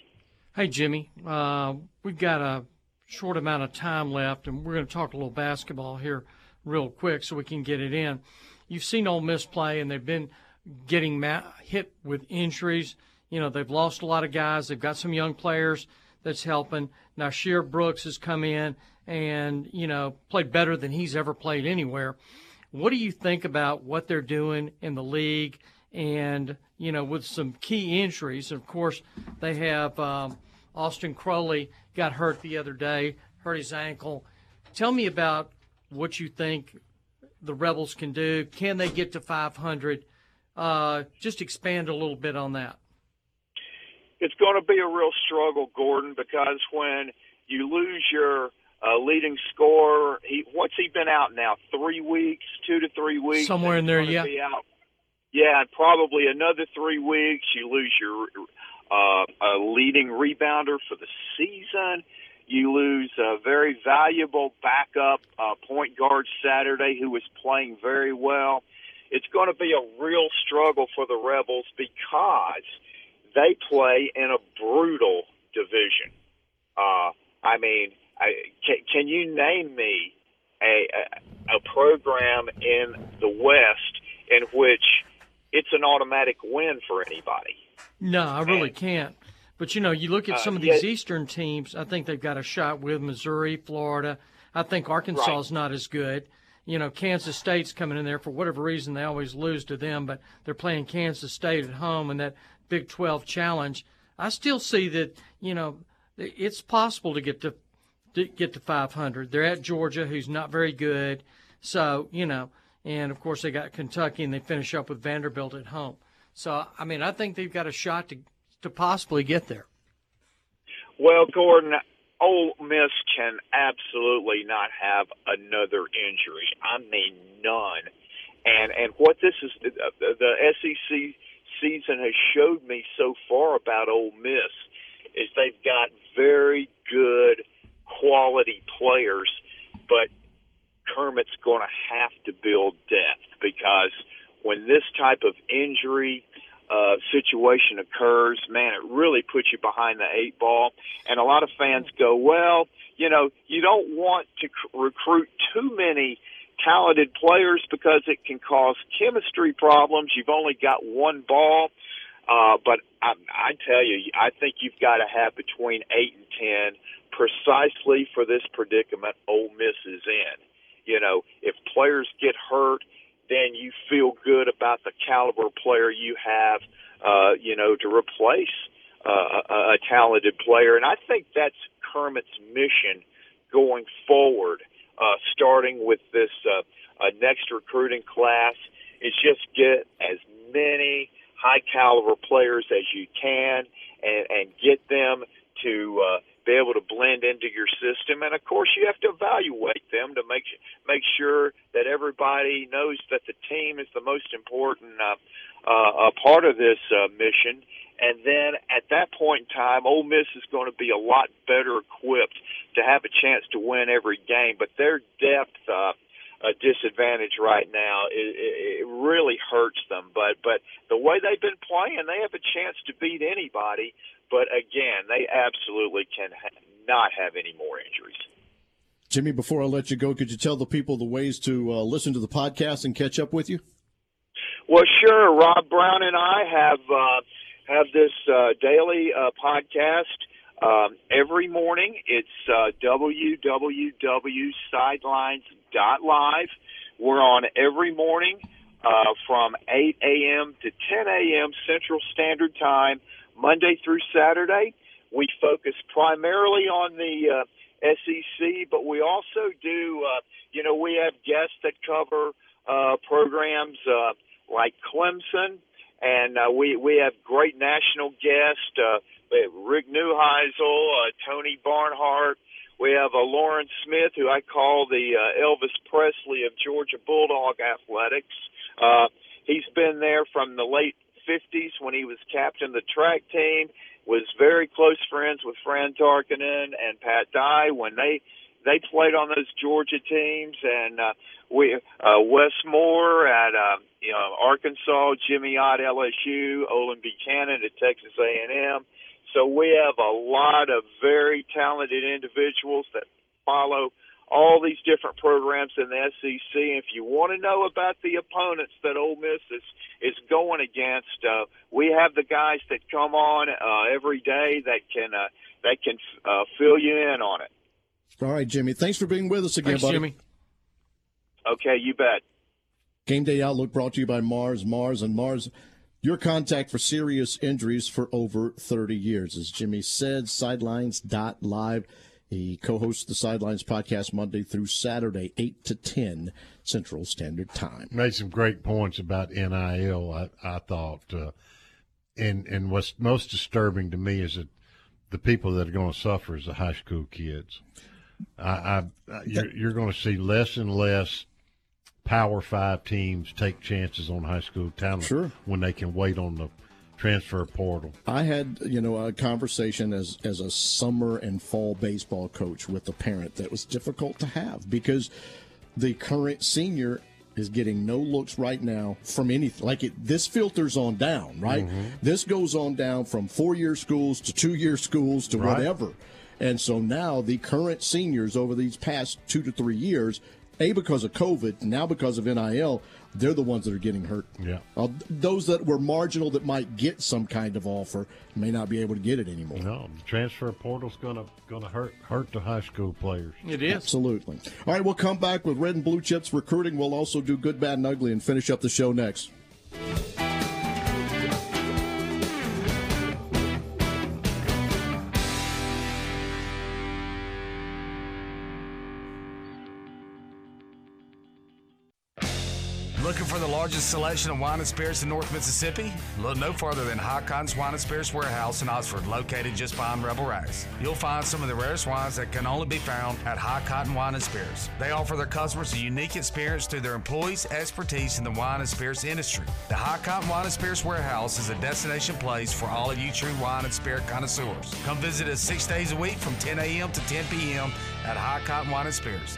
Hey, Jimmy, uh, we've got a short amount of time left, and we're going to talk a little basketball here real quick so we can get it in. You've seen Ole Miss play, and they've been getting hit with injuries. You know, they've lost a lot of guys. They've got some young players that's helping. Now, Nysier Brooks has come in and, you know, played better than he's ever played anywhere. What do you think about what they're doing in the league? And you know, with some key injuries, of course, they have um, Austin Crowley got hurt the other day, hurt his ankle. Tell me about what you think the Rebels can do. Can they get to 500? Uh, just expand a little bit on that. It's going to be a real struggle, Gordon, because when you lose your uh, leading scorer. He what's he been out now? Three weeks, two to three weeks. Somewhere in there, yeah. Yeah, and probably another three weeks. You lose your uh, a leading rebounder for the season. You lose a very valuable backup uh, point guard Saturday who was playing very well. It's going to be a real struggle for the Rebels because they play in a brutal division. Uh, I mean, I, can, can you name me a, a a program in the West in which it's an automatic win for anybody? No, I really can't. But you know, you look at Uh, some of these yeah. Eastern teams. I think they've got a shot with Missouri, Florida. I think Arkansas is not as good. You know, Kansas State's coming in there for whatever reason. They always lose to them, but they're playing Kansas State at home in that Big 12 challenge. I still see that you know it's possible to get to, to get to 500. They're at Georgia, who's not very good. So you know, and of course they got Kentucky, and they finish up with Vanderbilt at home. So I mean, I think they've got a shot to to possibly get there. Well, Gordon, Ole Miss can absolutely not have another injury. I mean, none. And and what this is, the, the SEC season has showed me so far about Ole Miss is they've got very good quality players, but Kermit's going to have to build depth because when this type of injury uh, situation occurs, man, it really puts you behind the eight ball. And a lot of fans go, well, you know, you don't want to c- recruit too many talented players because it can cause chemistry problems. You've only got one ball. Uh, but I, I tell you, I think you've got to have between eight and ten precisely for this predicament Ole Miss is in. You know, if players get hurt, then you feel good about the caliber player you have, uh, you know, to replace uh, a, a talented player. And I think that's Kermit's mission going forward, uh, starting with this uh, uh, next recruiting class, is just get as many high caliber players as you can and, and get them to uh, be able to blend into your system. And of course, you have to evaluate them to make make sure that everybody knows that the team is the most important uh, uh, part of this uh, mission. And then at that point in time, Ole Miss is going to be a lot better equipped to have a chance to win every game. But their depth. Uh, a disadvantage right now. It, it really hurts them. But but the way they've been playing, they have a chance to beat anybody. But again, they absolutely can ha- not have any more injuries. Jimmy, before I let you go, could you tell the people the ways to uh, listen to the podcast and catch up with you? Well, sure. Rob Brown and I have uh, have this uh, daily uh, podcast um, every morning. It's uh, www.sidelines.live. We're on every morning uh, from 8 a.m. to 10 a.m. Central Standard Time, Monday through Saturday. We focus primarily on the uh, SEC, but we also do, uh, you know, we have guests that cover uh, programs uh, like Clemson, and uh, we we have great national guests. Uh, Rick Neuheisel, uh, Tony Barnhart. We have uh, Loran Smith, who I call the uh, Elvis Presley of Georgia Bulldog athletics. Uh, he's been there from the late 50s when he was captain of the track team. Was very close friends with Fran Tarkenton and Pat Dye when they they played on those Georgia teams, and uh, we uh, Wes Moore at uh, you know Arkansas, Jimmy Ott LSU, Olin Buchanan at Texas A&M. So we have a lot of very talented individuals that follow all these different programs in the SEC. If you want to know about the opponents that Ole Miss is is going against, uh, we have the guys that come on uh, every day that can uh, that can uh, fill you in on it. All right, Jimmy. Thanks for being with us again, Thanks, buddy. Jimmy. Okay, you bet. Game Day Outlook brought to you by Mars. Mars and Mars, your contact for serious injuries for over 30 years. As Jimmy said, sidelines.live. He co hosts the Sidelines podcast Monday through Saturday, 8 to 10 Central Standard Time. Made some great points about NIL. I, I thought, uh, and and what's most disturbing to me is that the people that are going to suffer is the high school kids. I, I you're, you're going to see less and less Power Five teams take chances on high school talent Sure. when they can wait on the transfer portal. I had, you know, a conversation as as a summer and fall baseball coach with a parent that was difficult to have because the current senior is getting no looks right now from anything. Like it, this filters on down, right? Mm-hmm. This goes on down from four year schools to two year schools to Right. whatever. And so now the current seniors over these past two to three years, A, because of COVID, now because of NIL, they're the ones that are getting hurt. Yeah. Uh, those that were marginal that might get some kind of offer may not be able to get it anymore. No, the transfer portal's gonna gonna hurt hurt the high school players. It is. Absolutely. All right, we'll come back with Red and Blue Chips recruiting. We'll also do good, bad, and ugly and finish up the show next. Largest selection of wine and spirits in North Mississippi? Look no further than High Cotton's Wine and Spirits Warehouse in Oxford, located just behind Rebel Rags. You'll find some of the rarest wines that can only be found at High Cotton Wine and Spirits. They offer their customers a unique experience through their employees' expertise in the wine and spirits industry. The High Cotton Wine and Spirits Warehouse is a destination place for all of you true wine and spirit connoisseurs. Come visit us six days a week from 10 a.m. to 10 p.m. at High Cotton Wine and Spirits.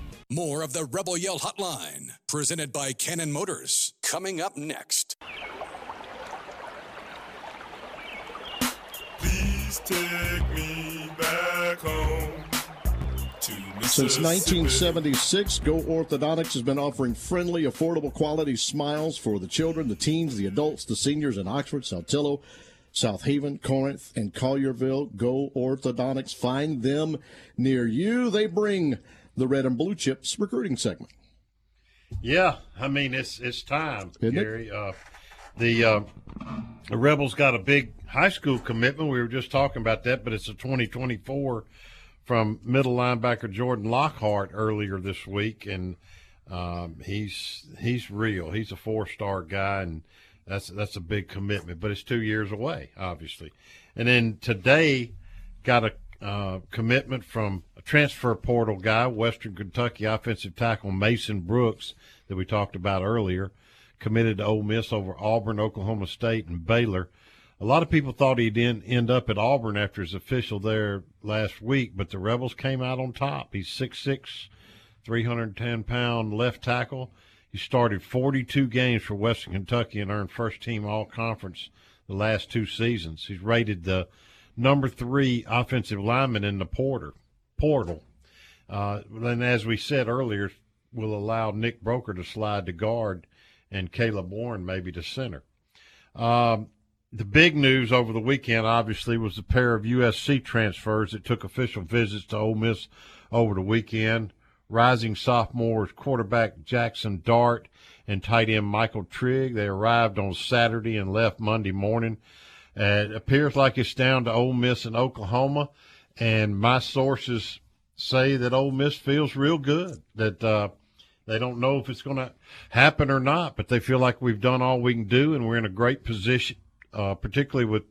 More of the Rebel Yell Hotline, presented by Cannon Motors, coming up next. Please take me back home. Since 1976, Go Orthodontics has been offering friendly, affordable, quality smiles for the children, the teens, the adults, the seniors in Oxford, Saltillo, South Haven, Corinth, and Collierville. Go Orthodontics. Find them near you. They bring the red and blue chips recruiting segment. Yeah, I mean it's it's time, Isn't it? Gary. Uh, the uh, the Rebels got a big high school commitment. We were just talking about that, but it's a 2024 from middle linebacker Jordan Lockhart earlier this week, and um, he's he's real. He's a four star guy, and that's that's a big commitment. But it's two years away, obviously. And then today, got a uh, commitment from transfer portal guy, Western Kentucky offensive tackle Mason Brooks, that we talked about earlier, committed to Ole Miss over Auburn, Oklahoma State, and Baylor. A lot of people thought he'd end, end up at Auburn after his official there last week, but the Rebels came out on top. He's 6'6", 310 pound left tackle. He started 42 games for Western Kentucky and earned first team all conference the last two seasons. He's rated the number three offensive lineman in the porter portal. Uh, and as we said earlier, will allow Nick Broeker to slide to guard and Caleb Warren maybe to center. Um, the big news over the weekend, obviously, was the pair of USC transfers that took official visits to Ole Miss over the weekend. Rising sophomores quarterback Jackson Dart and tight end Michael Trigg. They arrived on Saturday and left Monday morning. Uh, it appears like it's down to Ole Miss and Oklahoma, and my sources say that Ole Miss feels real good that uh, they don't know if it's going to happen or not, but they feel like we've done all we can do, and we're in a great position, uh, particularly with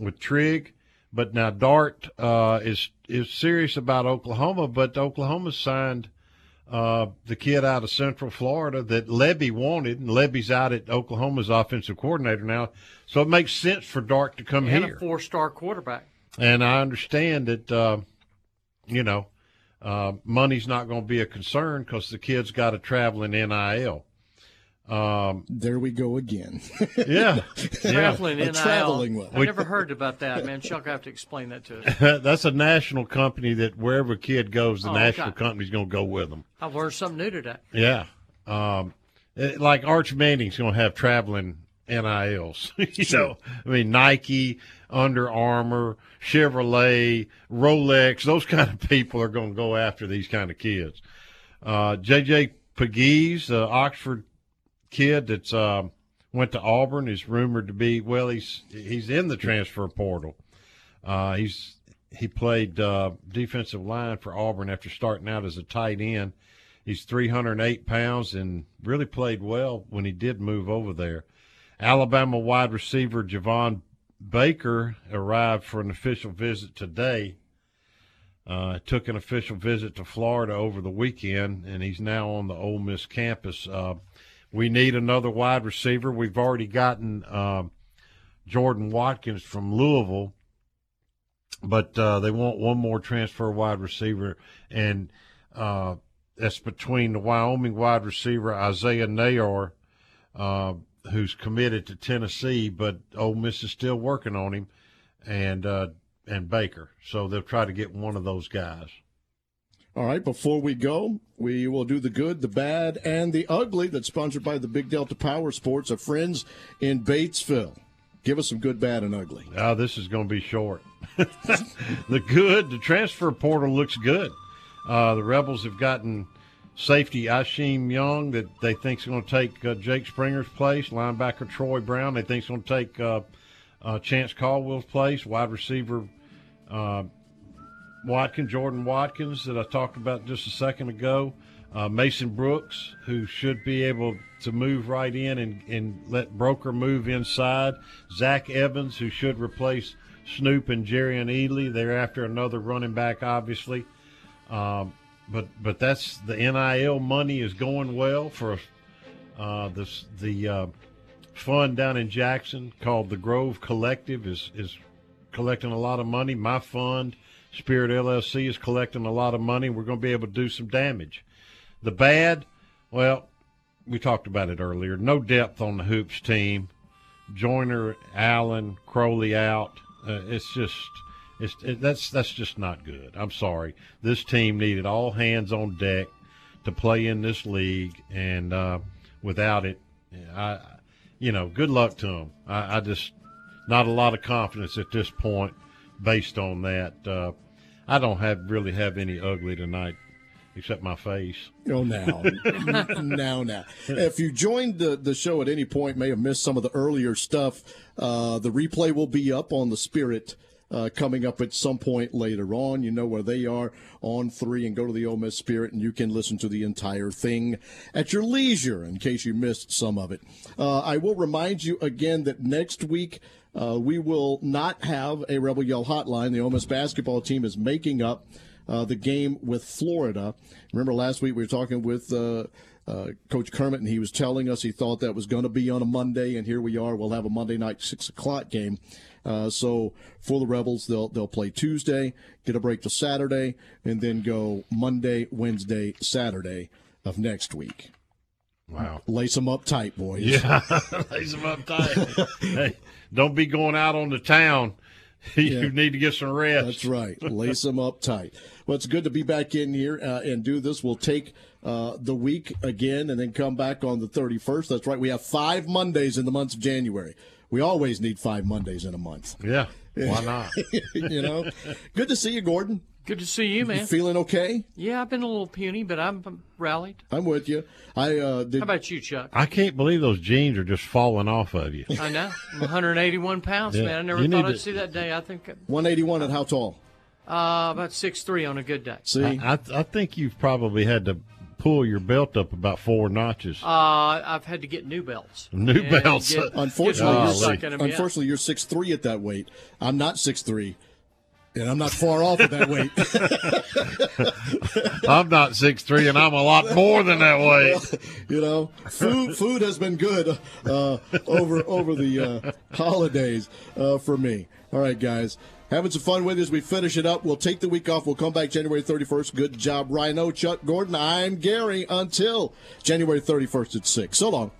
with Trigg. But now Dart uh, is is serious about Oklahoma, but Oklahoma signed uh, the kid out of Central Florida that Lebby wanted, and Lebby's out at Oklahoma's offensive coordinator now, so it makes sense for Dart to come and here. a four-star quarterback. And I understand that uh, you know uh, money's not going to be a concern because the kids got to travel in NIL. Um, there we go again. yeah, Traveling A NIL. traveling one. I've never heard about that, man. Chuck, I have to explain that to us. That's a national company that wherever a kid goes, the Oh, national okay. company's going to go with them. I've learned something new today. Yeah. Um, it- like Arch Manning's going to have traveling NILs. you know, I mean, Nike, Under Armour, Chevrolet, Rolex, those kind of people are going to go after these kind of kids. Uh, JJ Pegues, the Oxford kid that's uh, went to Auburn, is rumored to be well. He's he's in the transfer portal. Uh, he's he played uh, defensive line for Auburn after starting out as a tight end. He's 308 pounds and really played well when he did move over there. Alabama wide receiver Javon Baker arrived for an official visit today. Uh, took an official visit to Florida over the weekend, and he's now on the Ole Miss campus. Uh, we need another wide receiver. We've already gotten uh, Jordan Watkins from Louisville, but uh, they want one more transfer wide receiver, and uh, that's between the Wyoming wide receiver Isaiah Neyor, uh, who's committed to Tennessee, but Ole Miss is still working on him, and uh, and Baker. So they'll try to get one of those guys. All right, before we go, we will do the good, the bad, and the ugly that's sponsored by the Big Delta Power Sports, our friends in Batesville. Give us some good, bad, and ugly. Oh, this is going to be short. the good, the transfer portal looks good. Uh, the Rebels have gotten safety Isheem Young that they think is going to take uh, Jake Springer's place. Linebacker Troy Brown they think is going to take uh, uh, Chance Caldwell's place. Wide receiver uh, Watkins, Jordan Watkins that I talked about just a second ago. Uh, Mason Brooks, who should be able to move right in and, and let Broeker move inside. Zach Evans, who should replace Snoop and Jerrion Ealy. They're after another running back, obviously. Um, but but that's the NIL money is going well for uh, this the uh, fund down in Jackson called the Grove Collective is is collecting a lot of money. My fund, Spirit LLC, is collecting a lot of money. We're going to be able to do some damage. The bad, well, we talked about it earlier. No depth on the hoops team. Joiner, Allen, Crowley out. Uh, it's just, it's it, that's that's just not good. I'm sorry. This team needed all hands on deck to play in this league, and uh, without it, I, you know, good luck to them. I, I just not a lot of confidence at this point, based on that. Uh, I don't have really have any ugly tonight, except my face. Oh, now, now, now. If you joined the, the show at any point, may have missed some of the earlier stuff. Uh, the replay will be up on the Spirit uh, coming up at some point later on. You know where they are on three, and go to the Ole Miss Spirit, and you can listen to the entire thing at your leisure in case you missed some of it. Uh, I will remind you again that next week. Uh, we will not have a Rebel Yell hotline. The Ole Miss basketball team is making up uh, the game with Florida. Remember last week we were talking with uh, uh, Coach Kermit, and he was telling us he thought that was going to be on a Monday, and here we are. We'll have a Monday night six o'clock game. Uh, so for the Rebels, they'll they'll play Tuesday, get a break to Saturday, and then go Monday, Wednesday, Saturday of next week. Wow. Lace them up tight, boys. Yeah, lace them up tight. hey, don't be going out on the town. You Yeah. need to get some rest. That's right. Lace them up tight. Well, it's good to be back in here uh, and do this. We'll take uh, the week again and then come back on the 31st. That's right. We have five Mondays in the month of January. We always need five Mondays in a month. Yeah. Why not? you know, good to see you, Gordon. Good to see you, man. You feeling okay? Yeah, I've been a little puny, but I'm I'm rallied. I'm with you. I uh, did. How about you, Chuck? I can't believe those jeans are just falling off of you. I know. I'm 181 pounds, Yeah. man. I never You thought I'd to- see that day. I think uh, 181 at how tall? about six three on a good day. I, I, I think you've probably had to pull your belt up about four notches. Uh, I've had to get new belts. New And belts. get- Unfortunately, get you're, stuck in 'em, yeah. unfortunately, you're six three at that weight. I'm not six three, and I'm not far off at that weight. I'm not six three, and I'm a lot more than that weight. you know, food food has been good uh, over over the uh, holidays uh, for me. All right, guys. Having some fun with you as we finish it up. We'll take the week off. We'll come back January 31st. Good job, Rhino, Chuck Gordon. I'm Gary until January 31st at 6. So long.